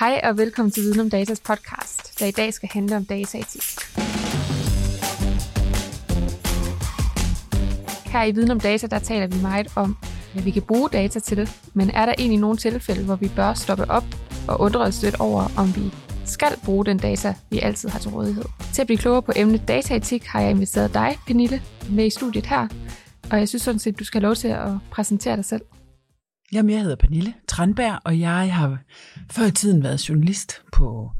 Hej og velkommen til Viden om Datas podcast, der i dag skal handle om dataetik. Her i Viden om Data, der taler vi meget om, hvad vi kan bruge data til, men er der egentlig nogle tilfælde, hvor vi bør stoppe op og undre os lidt over, om vi skal bruge den data, vi altid har til rådighed. Til at blive klogere på emnet dataetik har jeg inviteret dig, Pernille, med i studiet her, og jeg synes sådan set, du skal have lov til at præsentere dig selv. Jamen, jeg hedder Pernille Tranberg, og jeg har før i tiden været journalist på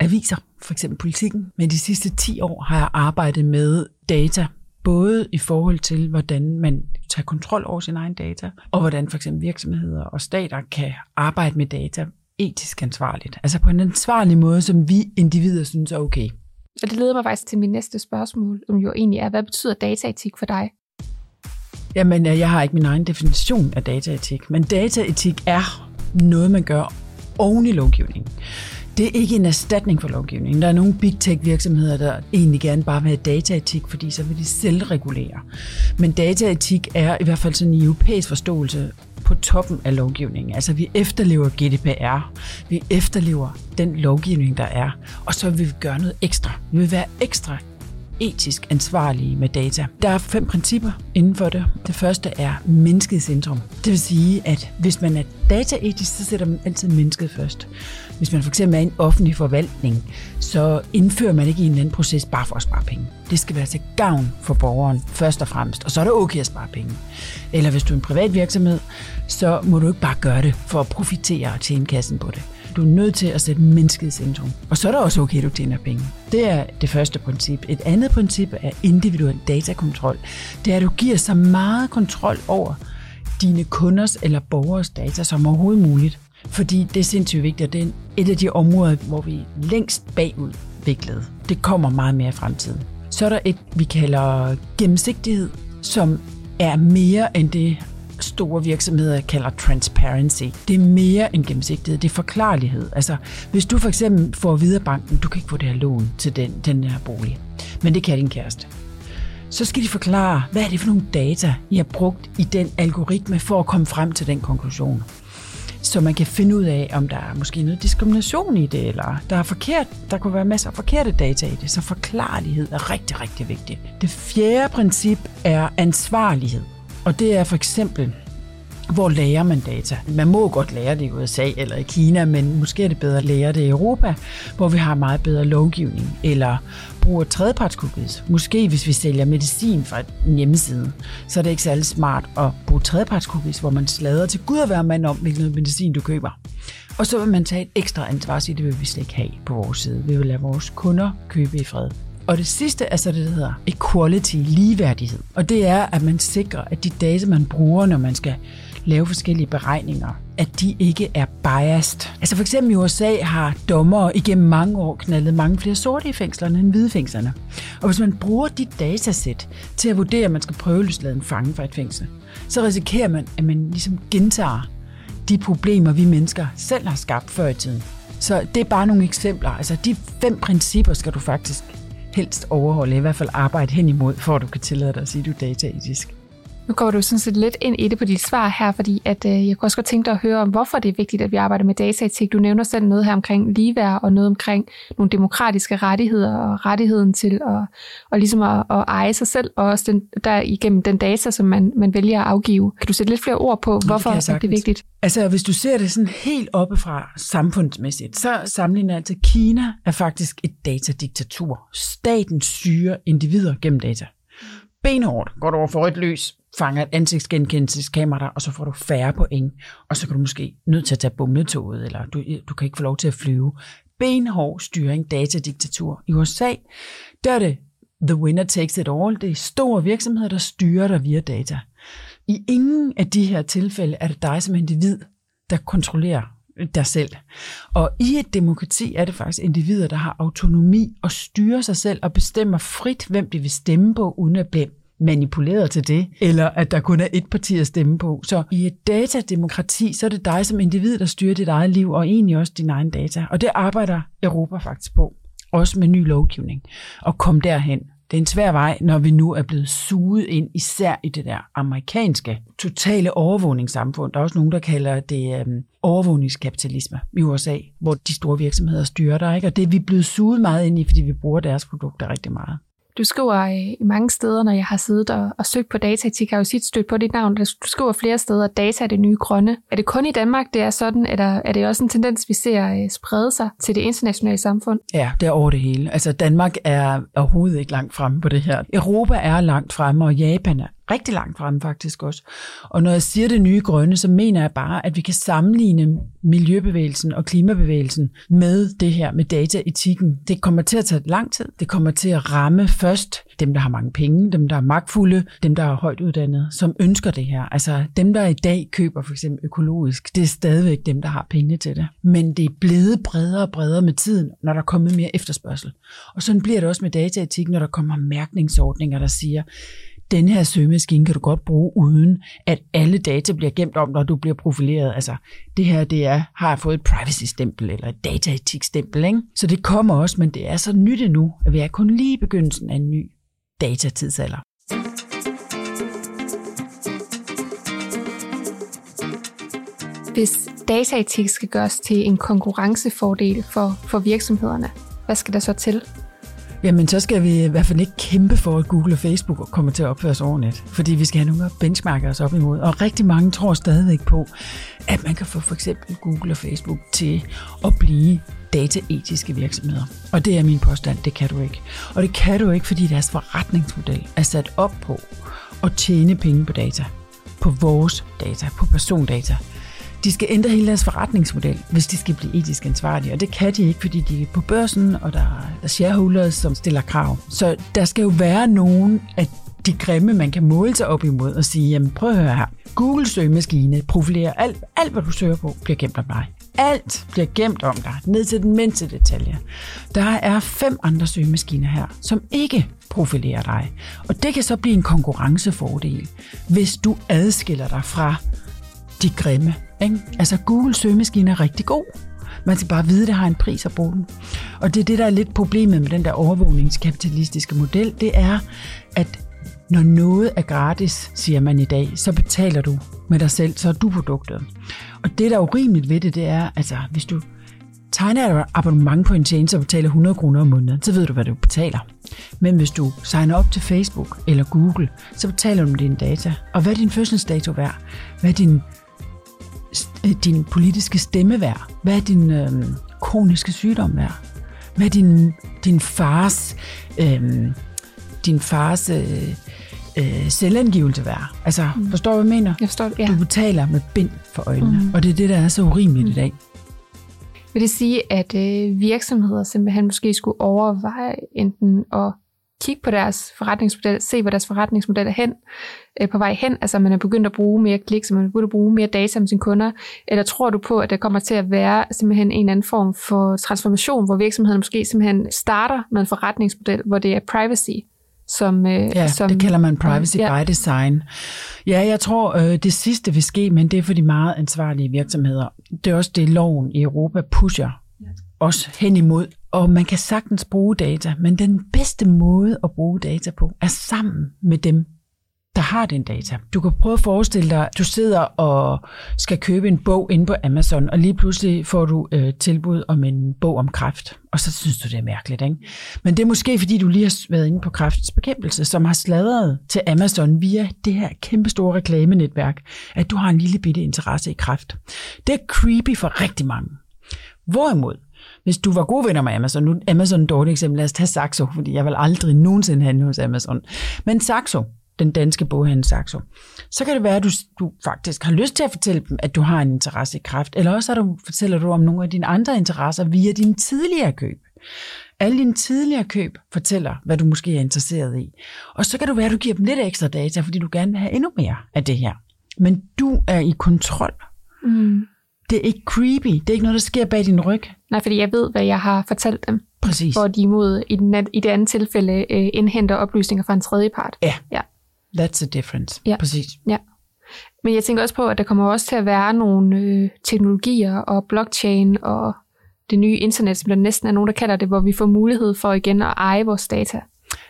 aviser, for eksempel Politikken. Men de sidste 10 år har jeg arbejdet med data, både i forhold til, hvordan man tager kontrol over sin egen data, og hvordan for eksempel virksomheder og stater kan arbejde med data etisk ansvarligt. Altså på en ansvarlig måde, som vi individer synes er okay. Og det leder mig faktisk til min næste spørgsmål, som jo egentlig er, hvad betyder dataetik for dig? Jamen, øh, jeg har ikke min egen definition af dataetik, men dataetik er noget, man gør oven i lovgivningen. Det er ikke en erstatning for lovgivningen. Der er nogle big tech virksomheder, der egentlig gerne bare vil have dataetik, fordi så vil de selv regulere. Men dataetik er i hvert fald sådan en europæisk forståelse på toppen af lovgivningen. Altså vi efterlever GDPR, vi efterlever den lovgivning, der er, og så vil vi gøre noget ekstra. Vi vil være ekstra etisk ansvarlige med data. Der er fem principper inden for det. Det første er mennesket centrum. Det vil sige, at hvis man er dataetisk, så sætter man altid mennesket først. Hvis man for eksempel er i en offentlig forvaltning, så indfører man ikke en eller anden proces bare for at spare penge. Det skal være til gavn for borgeren først og fremmest, og så er det okay at spare penge. Eller hvis du er en privat virksomhed, så må du ikke bare gøre det for at profitere og tjene kassen på det. Du er nødt til at sætte mennesket i centrum. Og så er det også okay, at du tjener penge. Det er det første princip. Et andet princip er individuel datakontrol. Det er, at du giver så meget kontrol over dine kunders eller borgers data som overhovedet muligt. Fordi det er sindssygt vigtigt, og det er et af de områder, hvor vi er længst bagudviklet. Det kommer meget mere i fremtiden. Så er der et, vi kalder gennemsigtighed, som er mere end det, store virksomheder kalder transparency. Det er mere end gennemsigtighed, det er forklarlighed. Altså, hvis du for eksempel får videre banken, du kan ikke få det her lån til den, den her bolig, men det kan din kæreste. Så skal de forklare, hvad er det for nogle data, I har brugt i den algoritme for at komme frem til den konklusion. Så man kan finde ud af, om der er måske noget diskrimination i det, eller der er forkert, der kunne være masser af forkerte data i det. Så forklarlighed er rigtig, rigtig vigtigt. Det fjerde princip er ansvarlighed. Og det er for eksempel, hvor lærer man data? Man må godt lære det i USA eller i Kina, men måske er det bedre at lære det i Europa, hvor vi har meget bedre lovgivning, eller bruger tredjepartscookies. Måske hvis vi sælger medicin fra en hjemmeside, så er det ikke særlig smart at bruge tredjepartscookies, hvor man slader til Gud at være mand om, hvilken medicin du køber. Og så vil man tage et ekstra ansvar og sige, det vil vi slet ikke have på vores side. Vi vil lade vores kunder købe i fred. Og det sidste er så det, der hedder equality, ligeværdighed. Og det er, at man sikrer, at de data, man bruger, når man skal lave forskellige beregninger, at de ikke er biased. Altså for eksempel i USA har dommere igennem mange år knaldet mange flere sorte i fængslerne end hvide fængslerne. Og hvis man bruger dit datasæt til at vurdere, at man skal prøveløslade en fange fra et fængsel, så risikerer man, at man ligesom gentager de problemer, vi mennesker selv har skabt før i tiden. Så det er bare nogle eksempler. Altså de fem principper skal du faktisk helst overholde, i hvert fald arbejde hen imod, for at du kan tillade dig at sige, at du er dataetisk. Nu går du sådan set lidt ind i det på dit svar her, fordi at, øh, jeg kunne også godt tænke dig at høre om, hvorfor det er vigtigt, at vi arbejder med dataetik. Du nævner selv noget her omkring ligeværd og noget omkring nogle demokratiske rettigheder og rettigheden til at, og ligesom at, at eje sig selv, og også den, der igennem den data, som man, man vælger at afgive. Kan du sætte lidt flere ord på, hvorfor det, er det vigtigt? Altså, hvis du ser det sådan helt oppe fra samfundsmæssigt, så sammenligner til Kina er faktisk et datadiktatur. Staten styrer individer gennem data benhårdt går du over for et lys, fanger et ansigtsgenkendelseskamera og så får du færre point, og så kan du måske nødt til at tage bumletoget, eller du, du kan ikke få lov til at flyve. Benhård styring, datadiktatur. I USA, der er det the winner takes it all. Det er store virksomheder, der styrer dig via data. I ingen af de her tilfælde er det dig som individ, der kontrollerer dig selv. Og i et demokrati er det faktisk individer, der har autonomi og styrer sig selv og bestemmer frit, hvem de vil stemme på, uden at blive manipuleret til det, eller at der kun er et parti at stemme på. Så i et datademokrati, så er det dig som individ, der styrer dit eget liv, og egentlig også din egen data. Og det arbejder Europa faktisk på, også med ny lovgivning, og kom derhen. Det er en svær vej, når vi nu er blevet suget ind, især i det der amerikanske totale overvågningssamfund. Der er også nogen, der kalder det øhm, overvågningskapitalisme i USA, hvor de store virksomheder styrer der. Ikke? Og det er vi blevet suget meget ind i, fordi vi bruger deres produkter rigtig meget. Du skriver øh, i mange steder, når jeg har siddet og, og søgt på dataetik, har jeg jo sit stødt på dit navn. Du skriver flere steder, at data er det nye grønne. Er det kun i Danmark, det er sådan, eller er det også en tendens, vi ser øh, sprede sig til det internationale samfund? Ja, det er over det hele. Altså Danmark er overhovedet ikke langt fremme på det her. Europa er langt fremme, og Japan er rigtig langt fremme faktisk også. Og når jeg siger det nye grønne, så mener jeg bare, at vi kan sammenligne miljøbevægelsen og klimabevægelsen med det her med dataetikken. Det kommer til at tage lang tid. Det kommer til at ramme først dem, der har mange penge, dem, der er magtfulde, dem, der er højt uddannede, som ønsker det her. Altså dem, der i dag køber for eksempel økologisk, det er stadigvæk dem, der har penge til det. Men det er blevet bredere og bredere med tiden, når der er kommet mere efterspørgsel. Og sådan bliver det også med dataetik, når der kommer mærkningsordninger, der siger, den her søgemaskine kan du godt bruge uden, at alle data bliver gemt om, når du bliver profileret. Altså, det her, det er, har jeg fået et privacy-stempel eller et dataetik-stempel, ikke? Så det kommer også, men det er så nyt endnu, at vi er kun lige i begyndelsen af en ny datatidsalder. Hvis dataetik skal gøres til en konkurrencefordel for, for virksomhederne, hvad skal der så til? Jamen, så skal vi i hvert fald ikke kæmpe for, at Google og Facebook kommer til at opføre sig ordentligt. Fordi vi skal have nogle benchmarker os op imod. Og rigtig mange tror stadigvæk på, at man kan få for eksempel Google og Facebook til at blive dataetiske virksomheder. Og det er min påstand, det kan du ikke. Og det kan du ikke, fordi deres forretningsmodel er sat op på at tjene penge på data. På vores data, på persondata. De skal ændre hele deres forretningsmodel, hvis de skal blive etisk ansvarlige. Og det kan de ikke, fordi de er på børsen, og der er shareholders, som stiller krav. Så der skal jo være nogen af de grimme, man kan måle sig op imod og sige, jamen prøv at høre her. Google søgemaskine profilerer alt, alt hvad du søger på, bliver gemt om dig. Alt bliver gemt om dig, ned til den mindste detalje. Der er fem andre søgemaskiner her, som ikke profilerer dig. Og det kan så blive en konkurrencefordel, hvis du adskiller dig fra de grimme. Ikke? Altså Google søgemaskine er rigtig god. Man skal bare vide, at det har en pris at bruge den. Og det er det, der er lidt problemet med den der overvågningskapitalistiske model, det er, at når noget er gratis, siger man i dag, så betaler du med dig selv, så er du produktet. Og det, der er urimeligt ved det, det er, altså hvis du tegner et abonnement på en tjeneste og betaler 100 kroner om måneden, så ved du, hvad du betaler. Men hvis du signer op til Facebook eller Google, så betaler du med dine data. Og hvad er din fødselsdato værd? Hvad er din din politiske stemme værd? Hvad er din øh, kroniske sygdom værd? Hvad er din, din fars, øh, din fars øh, øh, selvangivelse værd? Altså, mm. forstår du, hvad jeg mener? Jeg forstår, ja. Du betaler med bind for øjnene, mm. og det er det, der er så urimeligt mm. i dag. Vil det sige, at øh, virksomheder simpelthen måske skulle overveje enten at kigge på deres forretningsmodel, se hvor deres forretningsmodel er hen, øh, på vej hen, altså man er begyndt at bruge mere klik, så man er begyndt at bruge mere data om sine kunder, eller tror du på, at der kommer til at være simpelthen en anden form for transformation, hvor virksomheden måske simpelthen starter med en forretningsmodel, hvor det er privacy, som, øh, ja, som, det kalder man privacy ja. by design. Ja, jeg tror, øh, det sidste vil ske, men det er for de meget ansvarlige virksomheder. Det er også det, loven i Europa pusher os hen imod. Og man kan sagtens bruge data, men den bedste måde at bruge data på er sammen med dem, der har den data. Du kan prøve at forestille dig, at du sidder og skal købe en bog inde på Amazon, og lige pludselig får du øh, tilbud om en bog om kræft. Og så synes du, det er mærkeligt, ikke? Men det er måske, fordi du lige har været inde på kræftens bekæmpelse, som har sladret til Amazon via det her kæmpestore reklamenetværk, at du har en lille bitte interesse i kræft. Det er creepy for rigtig mange. Hvorimod, hvis du var god venner med Amazon, nu Amazon et dårligt eksempel, lad os tage Saxo, fordi jeg vil aldrig nogensinde handle hos Amazon. Men Saxo, den danske boghandel Saxo, så kan det være, at du, du faktisk har lyst til at fortælle dem, at du har en interesse i kraft, eller også du, fortæller du om nogle af dine andre interesser via dine tidligere køb. Alle dine tidligere køb fortæller, hvad du måske er interesseret i. Og så kan du være, at du giver dem lidt ekstra data, fordi du gerne vil have endnu mere af det her. Men du er i kontrol. Mm. Det er ikke creepy. Det er ikke noget, der sker bag din ryg. Nej, fordi jeg ved, hvad jeg har fortalt dem. Præcis. Hvor de imod i, den, i det andet tilfælde øh, indhenter oplysninger fra en tredje part. Ja. ja. That's a difference. Ja. Præcis. Ja. Men jeg tænker også på, at der kommer også til at være nogle øh, teknologier og blockchain og det nye internet, som der næsten er nogen, der kalder det, hvor vi får mulighed for igen at eje vores data.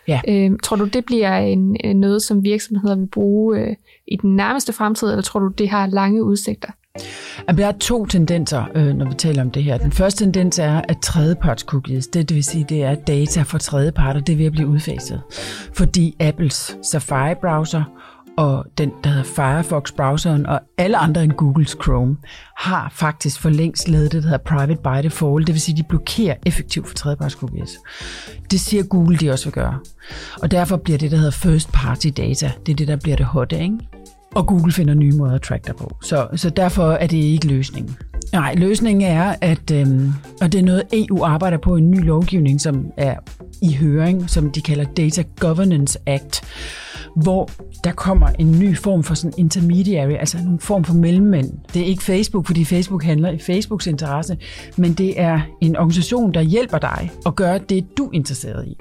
Ja. Øh, tror du, det bliver en, en noget, som virksomheder vil bruge øh, i den nærmeste fremtid, eller tror du, det har lange udsigter? Der er to tendenser, øh, når vi taler om det her. Den første tendens er, at tredjeparts cookies, det, det vil sige, det er data fra tredjeparter, det er ved at blive udfaset. Fordi Apples Safari-browser og den, der hedder Firefox-browseren, og alle andre end Googles Chrome, har faktisk for længst lavet det, der hedder Private by Default, det vil sige, de blokerer effektivt for tredjeparts cookies. Det siger Google, de også vil gøre. Og derfor bliver det, der hedder First Party Data, det er det, der bliver det hotte, ikke? Og Google finder nye måder at track dig på. Så, så derfor er det ikke løsningen. Nej, løsningen er, at øhm, og det er noget, EU arbejder på en ny lovgivning, som er i høring, som de kalder Data Governance Act, hvor der kommer en ny form for sådan intermediary, altså en form for mellemmænd. Det er ikke Facebook, fordi Facebook handler i Facebooks interesse, men det er en organisation, der hjælper dig at gøre det, du er interesseret i.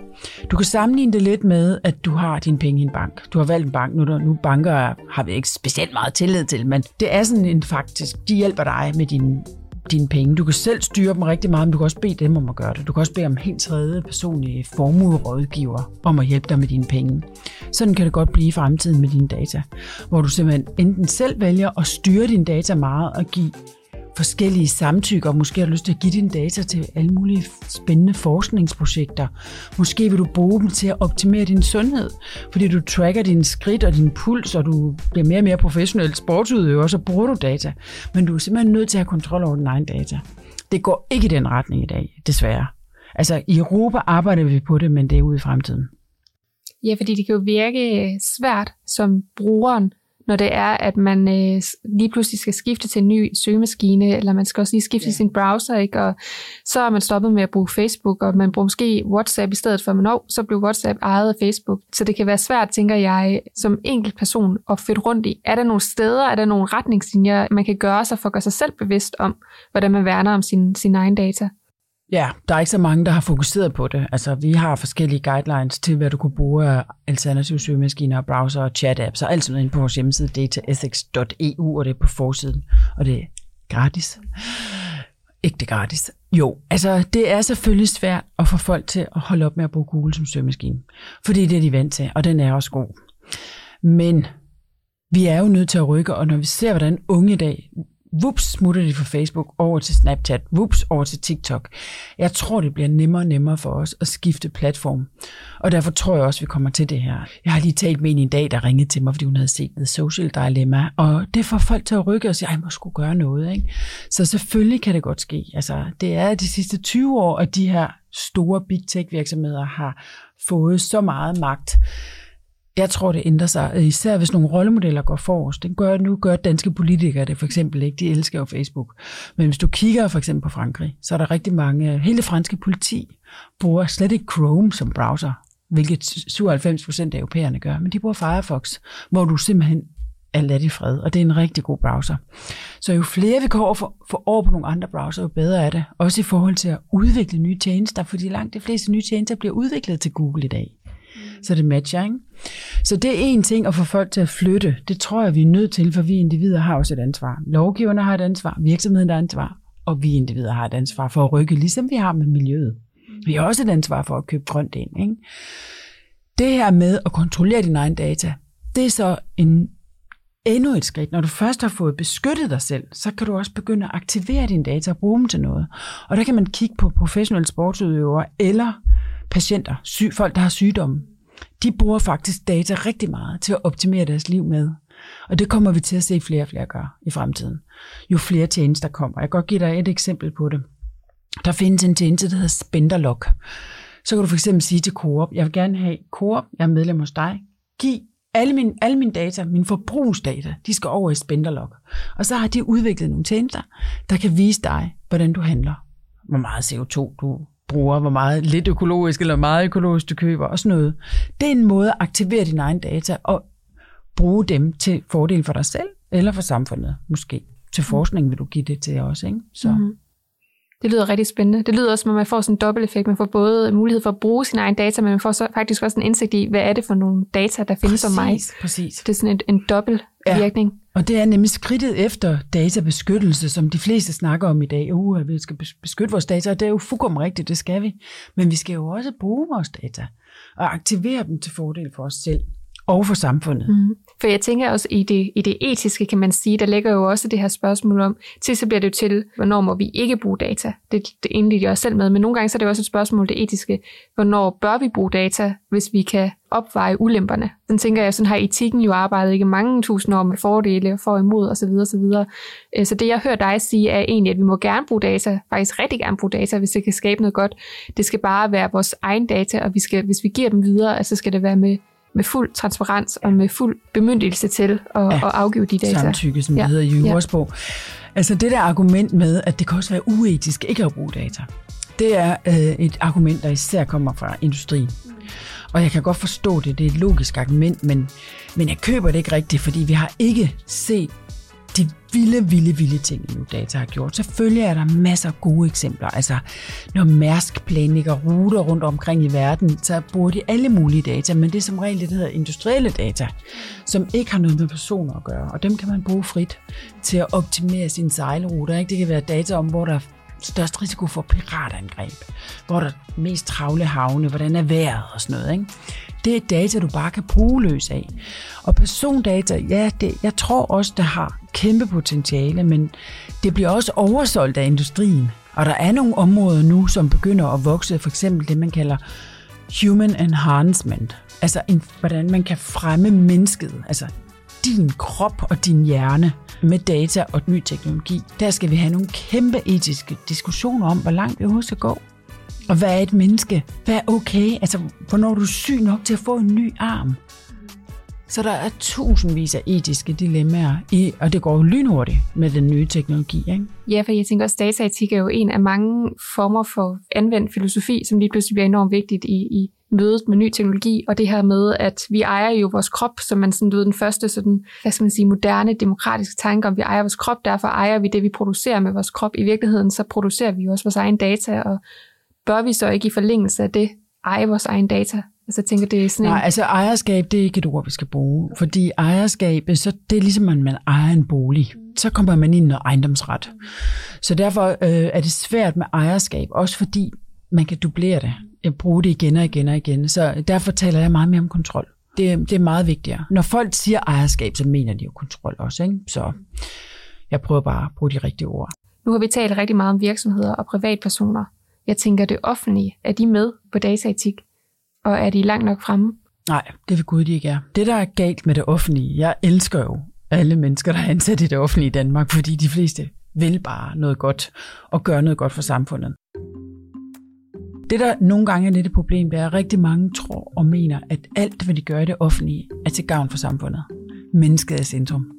Du kan sammenligne det lidt med, at du har dine penge i en bank. Du har valgt en bank, nu, der, nu banker har vi ikke specielt meget tillid til, men det er sådan en faktisk, de hjælper dig med dine dine penge. Du kan selv styre dem rigtig meget, men du kan også bede dem om at gøre det. Du kan også bede om helt tredje personlige øh, formuerådgiver om at hjælpe dig med dine penge. Sådan kan det godt blive i fremtiden med dine data, hvor du simpelthen enten selv vælger at styre dine data meget og give forskellige samtykker. Måske har du lyst til at give dine data til alle mulige spændende forskningsprojekter. Måske vil du bruge dem til at optimere din sundhed, fordi du tracker dine skridt og din puls, og du bliver mere og mere professionel sportsudøver, så bruger du data. Men du er simpelthen nødt til at have kontrol over din egen data. Det går ikke i den retning i dag, desværre. Altså i Europa arbejder vi på det, men det er ude i fremtiden. Ja, fordi det kan jo virke svært som brugeren når det er, at man øh, lige pludselig skal skifte til en ny søgemaskine, eller man skal også lige skifte ja. sin browser, ikke? og så er man stoppet med at bruge Facebook, og man bruger måske WhatsApp i stedet for, men oh, så blev WhatsApp ejet af Facebook. Så det kan være svært, tænker jeg, som enkelt person at flytte rundt i. Er der nogle steder, er der nogle retningslinjer, man kan gøre sig for at gøre sig selv bevidst om, hvordan man værner om sin, sin egen data? Ja, der er ikke så mange, der har fokuseret på det. Altså, vi har forskellige guidelines til, hvad du kunne bruge af alternative søgemaskiner, browser og chat-apps, og alt sådan noget inde på vores hjemmeside dataethics.eu, og det er på forsiden, og det er gratis. Ikke det gratis. Jo, altså det er selvfølgelig svært at få folk til at holde op med at bruge Google som søgemaskine, fordi det er de vant til, og den er også god. Men vi er jo nødt til at rykke, og når vi ser, hvordan unge i dag Vups, smutter de fra Facebook over til Snapchat. Vups, over til TikTok. Jeg tror, det bliver nemmere og nemmere for os at skifte platform. Og derfor tror jeg også, vi kommer til det her. Jeg har lige talt med en i dag, der ringede til mig, fordi hun havde set The Social Dilemma. Og det får folk til at rykke og sige, at jeg må skulle gøre noget. Ikke? Så selvfølgelig kan det godt ske. Altså, det er de sidste 20 år, at de her store big tech virksomheder har fået så meget magt jeg tror, det ændrer sig, øh, især hvis nogle rollemodeller går forrest. Det gør, nu gør danske politikere det for eksempel ikke. De elsker jo Facebook. Men hvis du kigger for eksempel på Frankrig, så er der rigtig mange, øh, hele det franske politi bruger slet ikke Chrome som browser, hvilket 97 procent af europæerne gør, men de bruger Firefox, hvor du simpelthen er ladt i fred, og det er en rigtig god browser. Så jo flere vi går for, for over på nogle andre browser, jo bedre er det. Også i forhold til at udvikle nye tjenester, fordi langt de fleste nye tjenester bliver udviklet til Google i dag så det matcher. Ikke? Så det er en ting at få folk til at flytte. Det tror jeg, vi er nødt til, for vi individer har også et ansvar. Lovgiverne har et ansvar, virksomheden har et ansvar, og vi individer har et ansvar for at rykke, ligesom vi har med miljøet. Vi har også et ansvar for at købe grønt ind. Ikke? Det her med at kontrollere dine egne data, det er så en, endnu et skridt. Når du først har fået beskyttet dig selv, så kan du også begynde at aktivere dine data og bruge dem til noget. Og der kan man kigge på professionelle sportsudøvere eller patienter, syg, folk, der har sygdomme, de bruger faktisk data rigtig meget til at optimere deres liv med. Og det kommer vi til at se flere og flere gøre i fremtiden. Jo flere tjenester kommer. Jeg kan godt give dig et eksempel på det. Der findes en tjeneste, der hedder Spenderlock. Så kan du for eksempel sige til Coop, jeg vil gerne have Coop, jeg er medlem hos dig, giv alle mine, alle mine data, mine forbrugsdata, de skal over i Spenderlock. Og så har de udviklet nogle tjenester, der kan vise dig, hvordan du handler. Hvor meget CO2 du bruger, hvor meget lidt økologisk eller meget økologisk du køber og sådan noget. Det er en måde at aktivere dine egne data og bruge dem til fordel for dig selv eller for samfundet måske. Til forskning vil du give det til også, ikke? Så. Mm-hmm. Det lyder rigtig spændende. Det lyder også, som om man får sådan en dobbelt effekt. Man får både mulighed for at bruge sin egen data, men man får så faktisk også en indsigt i, hvad er det for nogle data, der findes præcis, om mig. Præcis. Det er sådan en, en dobbelt ja. virkning. Og det er nemlig skridtet efter databeskyttelse, som de fleste snakker om i dag. Uh, at vi skal beskytte vores data, og det er jo fuldkommen rigtigt, det skal vi. Men vi skal jo også bruge vores data og aktivere dem til fordel for os selv og for samfundet. Mm. For jeg tænker også, i det, i det etiske, kan man sige, der ligger jo også det her spørgsmål om, til så bliver det jo til, hvornår må vi ikke bruge data. Det, det indledte jeg også selv med, men nogle gange så er det jo også et spørgsmål, det etiske, hvornår bør vi bruge data, hvis vi kan opveje ulemperne. Den tænker jeg, sådan har etikken jo arbejdet ikke mange tusind år med fordele for og imod osv. osv. Øh, så det jeg hører dig sige er egentlig, at vi må gerne bruge data, faktisk rigtig gerne bruge data, hvis det kan skabe noget godt. Det skal bare være vores egen data, og vi skal, hvis vi giver dem videre, så skal det være med med fuld transparens og med fuld bemyndigelse til at, ja, at afgive de data. Samtykke, som ja. det hedder i jurasprog. Ja. Altså det der argument med, at det kan også være uetisk ikke at bruge data, det er øh, et argument, der især kommer fra industrien. Og jeg kan godt forstå det, det er et logisk argument, men, men jeg køber det ikke rigtigt, fordi vi har ikke set de vilde, vilde, vilde ting, nu data har gjort. Selvfølgelig er der masser af gode eksempler. Altså, når Mærsk planlægger ruter rundt omkring i verden, så bruger de alle mulige data, men det er som regel det, der hedder industrielle data, som ikke har noget med personer at gøre, og dem kan man bruge frit til at optimere sine sejlruter. Ikke? Det kan være data om, hvor der er størst risiko for piratangreb, hvor der er mest travle havne, hvordan er vejret og sådan noget. Ikke? Det er data, du bare kan bruge løs af. Og persondata, ja, det, jeg tror også, der har kæmpe potentiale, men det bliver også oversolgt af industrien. Og der er nogle områder nu, som begynder at vokse, for eksempel det, man kalder human enhancement. Altså, en, hvordan man kan fremme mennesket, altså din krop og din hjerne med data og ny teknologi. Der skal vi have nogle kæmpe etiske diskussioner om, hvor langt vi overhovedet skal gå. Og hvad er et menneske? Hvad er okay? Altså, hvornår er du syg nok til at få en ny arm? Så der er tusindvis af etiske dilemmaer, i, og det går lynhurtigt med den nye teknologi. Ikke? Ja, for jeg tænker også, at dataetik er jo en af mange former for anvendt filosofi, som lige pludselig bliver enormt vigtigt i, i mødet med ny teknologi, og det her med, at vi ejer jo vores krop, som man sådan ved den første sådan, hvad skal man sige, moderne demokratiske tanke om, vi ejer vores krop, derfor ejer vi det, vi producerer med vores krop. I virkeligheden så producerer vi jo også vores egen data, og bør vi så ikke i forlængelse af det eje vores egen data? Altså, jeg tænker, det er sådan Nej, en... altså ejerskab, det er ikke et ord, vi skal bruge. Fordi ejerskab, så det er ligesom, at man ejer en bolig. Så kommer man ind i noget ejendomsret. Så derfor øh, er det svært med ejerskab, også fordi man kan dublere det. Jeg bruger det igen og igen og igen. Så derfor taler jeg meget mere om kontrol. Det, det er meget vigtigere. Når folk siger ejerskab, så mener de jo kontrol også. Ikke? Så jeg prøver bare at bruge de rigtige ord. Nu har vi talt rigtig meget om virksomheder og privatpersoner. Jeg tænker, det offentlige, er de med på dataetik? Og er de langt nok fremme? Nej, det vil Gud, de ikke er. Det, der er galt med det offentlige, jeg elsker jo alle mennesker, der er ansat i det offentlige i Danmark, fordi de fleste vil bare noget godt og gøre noget godt for samfundet. Det, der nogle gange er lidt et problem, det er, at rigtig mange tror og mener, at alt, hvad de gør i det offentlige, er til gavn for samfundet. Mennesket er centrum.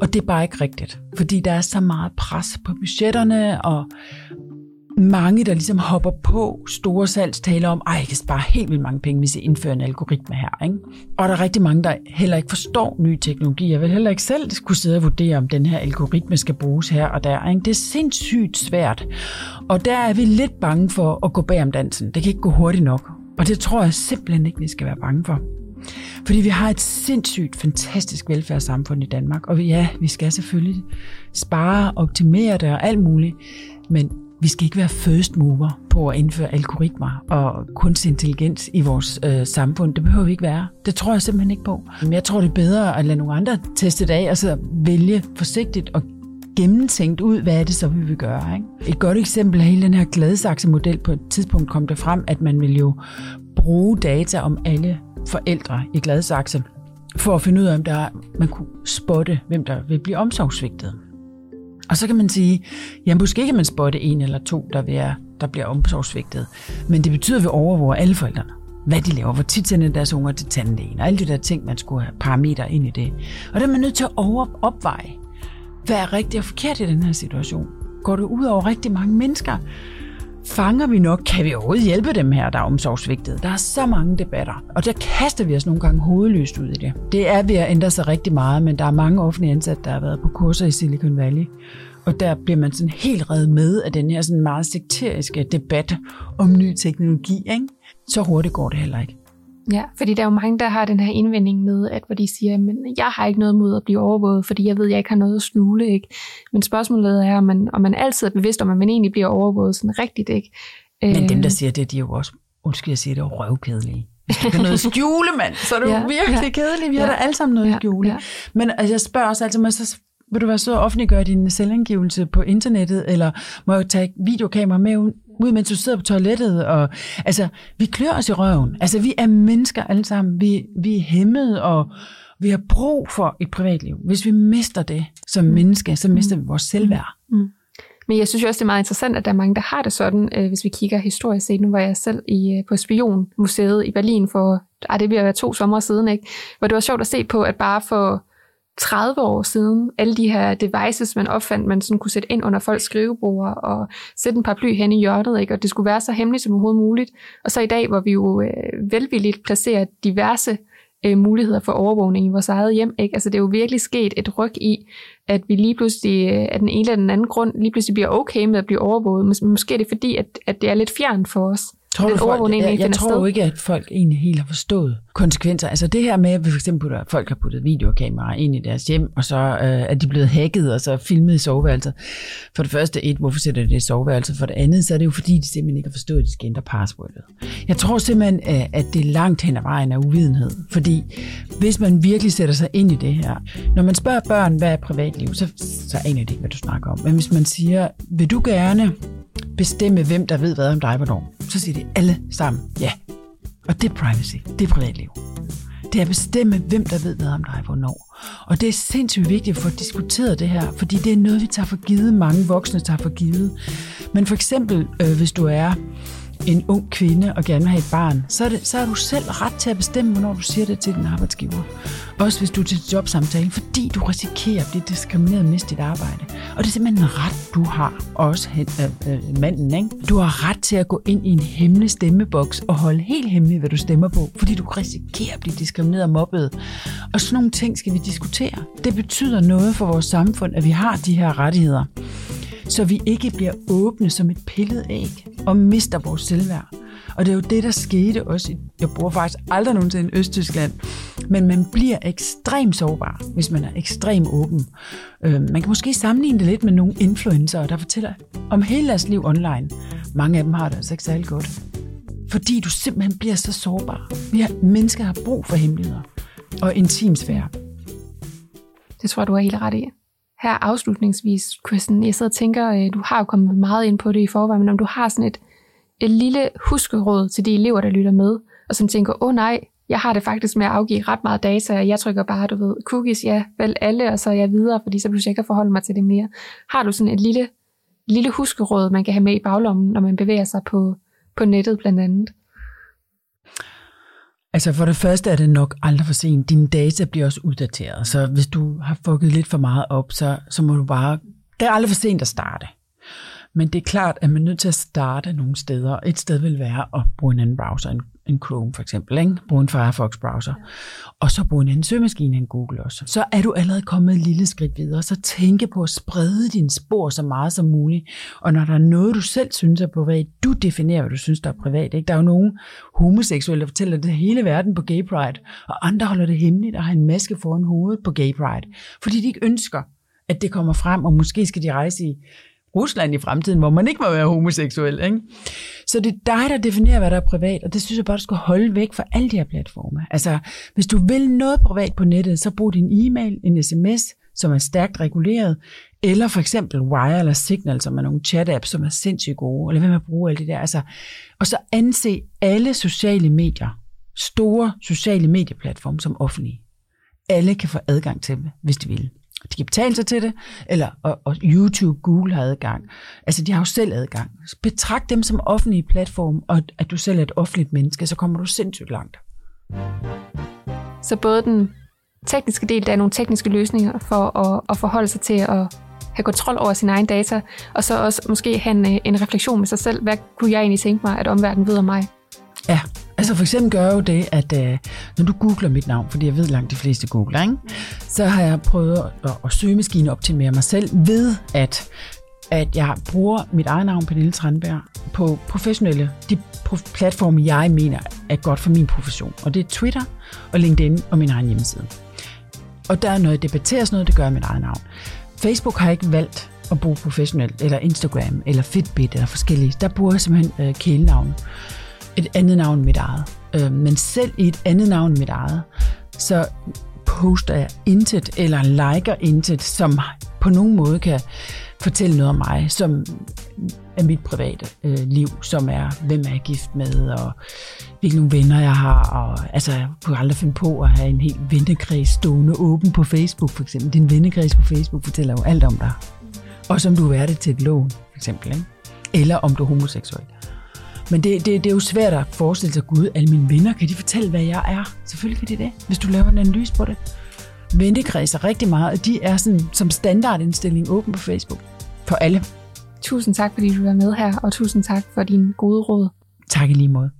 Og det er bare ikke rigtigt, fordi der er så meget pres på budgetterne, og mange, der ligesom hopper på store salgstaler om, at jeg kan spare helt vildt mange penge, hvis jeg indfører en algoritme her. Ikke? Og der er rigtig mange, der heller ikke forstår ny teknologi. Jeg vil heller ikke selv skulle sidde og vurdere, om den her algoritme skal bruges her og der. Ikke? Det er sindssygt svært. Og der er vi lidt bange for at gå bag om dansen. Det kan ikke gå hurtigt nok. Og det tror jeg simpelthen ikke, vi skal være bange for. Fordi vi har et sindssygt, fantastisk velfærdssamfund i Danmark. Og ja, vi skal selvfølgelig spare, optimere det og alt muligt. Men vi skal ikke være first mover på at indføre algoritmer og kunstig intelligens i vores øh, samfund. Det behøver vi ikke være. Det tror jeg simpelthen ikke på. Men jeg tror, det er bedre at lade nogle andre teste det af, og så vælge forsigtigt og gennemtænkt ud, hvad er det så, vi vil gøre. Ikke? Et godt eksempel er hele den her Gladsaxe-model. På et tidspunkt kom det frem, at man ville jo bruge data om alle forældre i Gladsaxe, for at finde ud af, om der, man kunne spotte, hvem der vil blive omsorgsvigtet. Og så kan man sige, ja, måske kan man spotte en eller to, der, vil, der bliver omsorgsvigtet. Men det betyder, at vi overvåger alle forældrene. Hvad de laver, hvor tit sender deres unger til tandlægen, og alle de der ting, man skulle have parametre ind i det. Og der er man nødt til at over opveje, hvad er rigtigt og forkert i den her situation. Går det ud over rigtig mange mennesker? Fanger vi nok? Kan vi overhovedet hjælpe dem her, der er omsorgsvigtede? Der er så mange debatter, og der kaster vi os nogle gange hovedløst ud i det. Det er ved at ændre sig rigtig meget, men der er mange offentlige ansatte, der har været på kurser i Silicon Valley. Og der bliver man sådan helt reddet med af den her sådan meget sekteriske debat om ny teknologi. Ikke? Så hurtigt går det heller ikke. Ja, fordi der er jo mange, der har den her indvending med, at hvor de siger, men jeg har ikke noget mod at blive overvåget, fordi jeg ved, at jeg ikke har noget at skjule. Ikke? Men spørgsmålet er, om man, om man altid er bevidst om, at man egentlig bliver overvåget sådan rigtigt. Ikke? Men dem, der siger det, de er jo også, undskyld, jeg siger det, er røvkedelige. Hvis du kan noget skjule, mand, så er du ja, virkelig ja, kedelig. Vi ja, har da alle sammen noget ja, at skjule. Ja. Men altså, jeg spørger også altid, mig, så vil du være så offentliggøre din selvangivelse på internettet, eller må jeg tage videokamera med ud, mens du sidder på toilettet? Og, altså, vi klør os i røven. Altså, vi er mennesker alle sammen. Vi, vi er hæmmet, og vi har brug for et privatliv. Hvis vi mister det som menneske, så mister vi vores selvværd. Mm. Men jeg synes jo også, det er meget interessant, at der er mange, der har det sådan, øh, hvis vi kigger historisk set. Nu var jeg selv i, øh, på Spionmuseet i Berlin for, ah, det bliver være to sommer siden, ikke? hvor det var sjovt at se på, at bare for 30 år siden, alle de her devices, man opfandt, man sådan kunne sætte ind under folks skrivebord og sætte en par bly hen i hjørnet, ikke? og det skulle være så hemmeligt som overhovedet muligt. Og så i dag, hvor vi jo øh, velvilligt placerer diverse øh, muligheder for overvågning i vores eget hjem. Ikke? Altså det er jo virkelig sket et ryg i, at vi lige pludselig øh, af den ene eller den anden grund lige pludselig bliver okay med at blive overvåget. Mås- måske er det fordi, at, at det er lidt fjern for os. Tror du, folk, jeg, jeg tror jo ikke, at folk egentlig helt har forstået konsekvenser. Altså det her med, at vi for eksempel at folk har puttet videokameraer ind i deres hjem, og så øh, er de blevet hacket og så filmet i soveværelset. For det første et, hvorfor sætter de det i soveværelset? For det andet, så er det jo fordi, de simpelthen ikke har forstået, at de skal ændre passwordet. Jeg tror simpelthen, at det er langt hen ad vejen af uvidenhed. Fordi hvis man virkelig sætter sig ind i det her, når man spørger børn, hvad er privatliv, så, så aner de ikke, hvad du snakker om. Men hvis man siger, vil du gerne bestemme, hvem der ved hvad om dig hvornår, så siger de alle sammen ja. Og det er privacy, det er privatliv. Det er at bestemme, hvem der ved hvad om dig hvornår. Og det er sindssygt vigtigt at få diskuteret det her, fordi det er noget, vi tager for givet, mange voksne tager for givet. Men for eksempel, øh, hvis du er en ung kvinde og gerne vil have et barn, så er, det, så er du selv ret til at bestemme, hvornår du siger det til din arbejdsgiver. Også hvis du er til jobsamtale, fordi du risikerer at blive diskrimineret og miste dit arbejde. Og det er simpelthen en ret, du har, også øh, øh, manden. Ikke? Du har ret til at gå ind i en hemmelig stemmeboks og holde helt hemmeligt, hvad du stemmer på, fordi du risikerer at blive diskrimineret og mobbet. Og sådan nogle ting skal vi diskutere. Det betyder noget for vores samfund, at vi har de her rettigheder så vi ikke bliver åbne som et pillet æg og mister vores selvværd. Og det er jo det, der skete også. I, Jeg bor faktisk aldrig nogensinde i Østtyskland, men man bliver ekstremt sårbar, hvis man er ekstremt åben. Øh, man kan måske sammenligne det lidt med nogle influencer, der fortæller om hele deres liv online. Mange af dem har det altså ikke særlig godt. Fordi du simpelthen bliver så sårbar. Vi har, mennesker har brug for hemmeligheder og intimsfære. Det tror du er helt ret i. Her afslutningsvis, Kristen, jeg sidder og tænker, øh, du har jo kommet meget ind på det i forvejen, men om du har sådan et, et lille huskeråd til de elever, der lytter med, og som tænker, åh oh, nej, jeg har det faktisk med at afgive ret meget data, og jeg trykker bare, du ved, cookies, ja, vel alle, og så er jeg videre, fordi så pludselig jeg kan forholde mig til det mere. Har du sådan et lille, lille huskeråd, man kan have med i baglommen, når man bevæger sig på, på nettet blandt andet? Altså for det første er det nok aldrig for sent. Dine data bliver også uddateret, så hvis du har fucket lidt for meget op, så, så må du bare... Det er aldrig for sent at starte. Men det er klart, at man er nødt til at starte nogle steder. Et sted vil være at bruge en anden browser, end en Chrome for eksempel, ikke? bruge en Firefox-browser, og så bruge en anden søgemaskine end Google også. Så er du allerede kommet et lille skridt videre, så tænke på at sprede dine spor så meget som muligt. Og når der er noget, du selv synes er privat, du definerer, hvad du synes, der er privat. Ikke? Der er jo nogen homoseksuelle, der fortæller det hele verden på Gay Pride, og andre holder det hemmeligt og har en maske foran hovedet på Gay Pride, fordi de ikke ønsker, at det kommer frem, og måske skal de rejse i Rusland i fremtiden, hvor man ikke må være homoseksuel. Ikke? Så det er dig, der definerer, hvad der er privat, og det synes jeg bare, du skal holde væk fra alle de her platforme. Altså, hvis du vil noget privat på nettet, så brug din e-mail, en sms, som er stærkt reguleret, eller for eksempel Wire eller Signal, som er nogle chat-apps, som er sindssygt gode, eller hvad man bruger alt det der. Altså, og så anse alle sociale medier, store sociale medieplatforme som offentlige. Alle kan få adgang til dem, hvis de vil de kan betale sig til det, eller og, og YouTube, Google har adgang. Altså, de har jo selv adgang. Betragt dem som offentlige platform, og at du selv er et offentligt menneske, så kommer du sindssygt langt. Så både den tekniske del, der er nogle tekniske løsninger for at, at forholde sig til at have kontrol over sin egen data, og så også måske have en, en refleksion med sig selv. Hvad kunne jeg egentlig tænke mig, at omverdenen ved om mig? Ja, altså for eksempel gør jeg jo det, at øh, når du googler mit navn, fordi jeg ved langt de fleste googler, ikke? så har jeg prøvet at, at til optimere mig selv ved, at at jeg bruger mit eget navn, Pernille Tranberg, på professionelle, de platforme, jeg mener er godt for min profession. Og det er Twitter og LinkedIn og min egen hjemmeside. Og der er noget, debatteres noget, det gør jeg mit eget navn. Facebook har ikke valgt at bruge professionelt, eller Instagram, eller Fitbit, eller forskellige. Der bruger jeg simpelthen øh, kælenavn. Et andet navn end mit eget. Øh, men selv i et andet navn end mit eget, så poster jeg intet, eller liker intet, som på nogen måde kan fortælle noget om mig, som er mit private øh, liv, som er, hvem er jeg gift med, og hvilke nogle venner jeg har, og altså, jeg kunne aldrig finde på at have en helt vennekreds stående åben på Facebook, for eksempel. Din vennekreds på Facebook fortæller jo alt om dig. Og som du er det til et lån, for eksempel. Ikke? Eller om du er homoseksuel. Men det, det, det er jo svært at forestille sig, Gud, alle mine venner, kan de fortælle, hvad jeg er? Selvfølgelig kan de det, hvis du laver en analyse på det. Vennekredser rigtig meget, og de er sådan, som standardindstilling åben på Facebook. For alle. Tusind tak, fordi du var med her, og tusind tak for din gode råd. Tak i lige måde.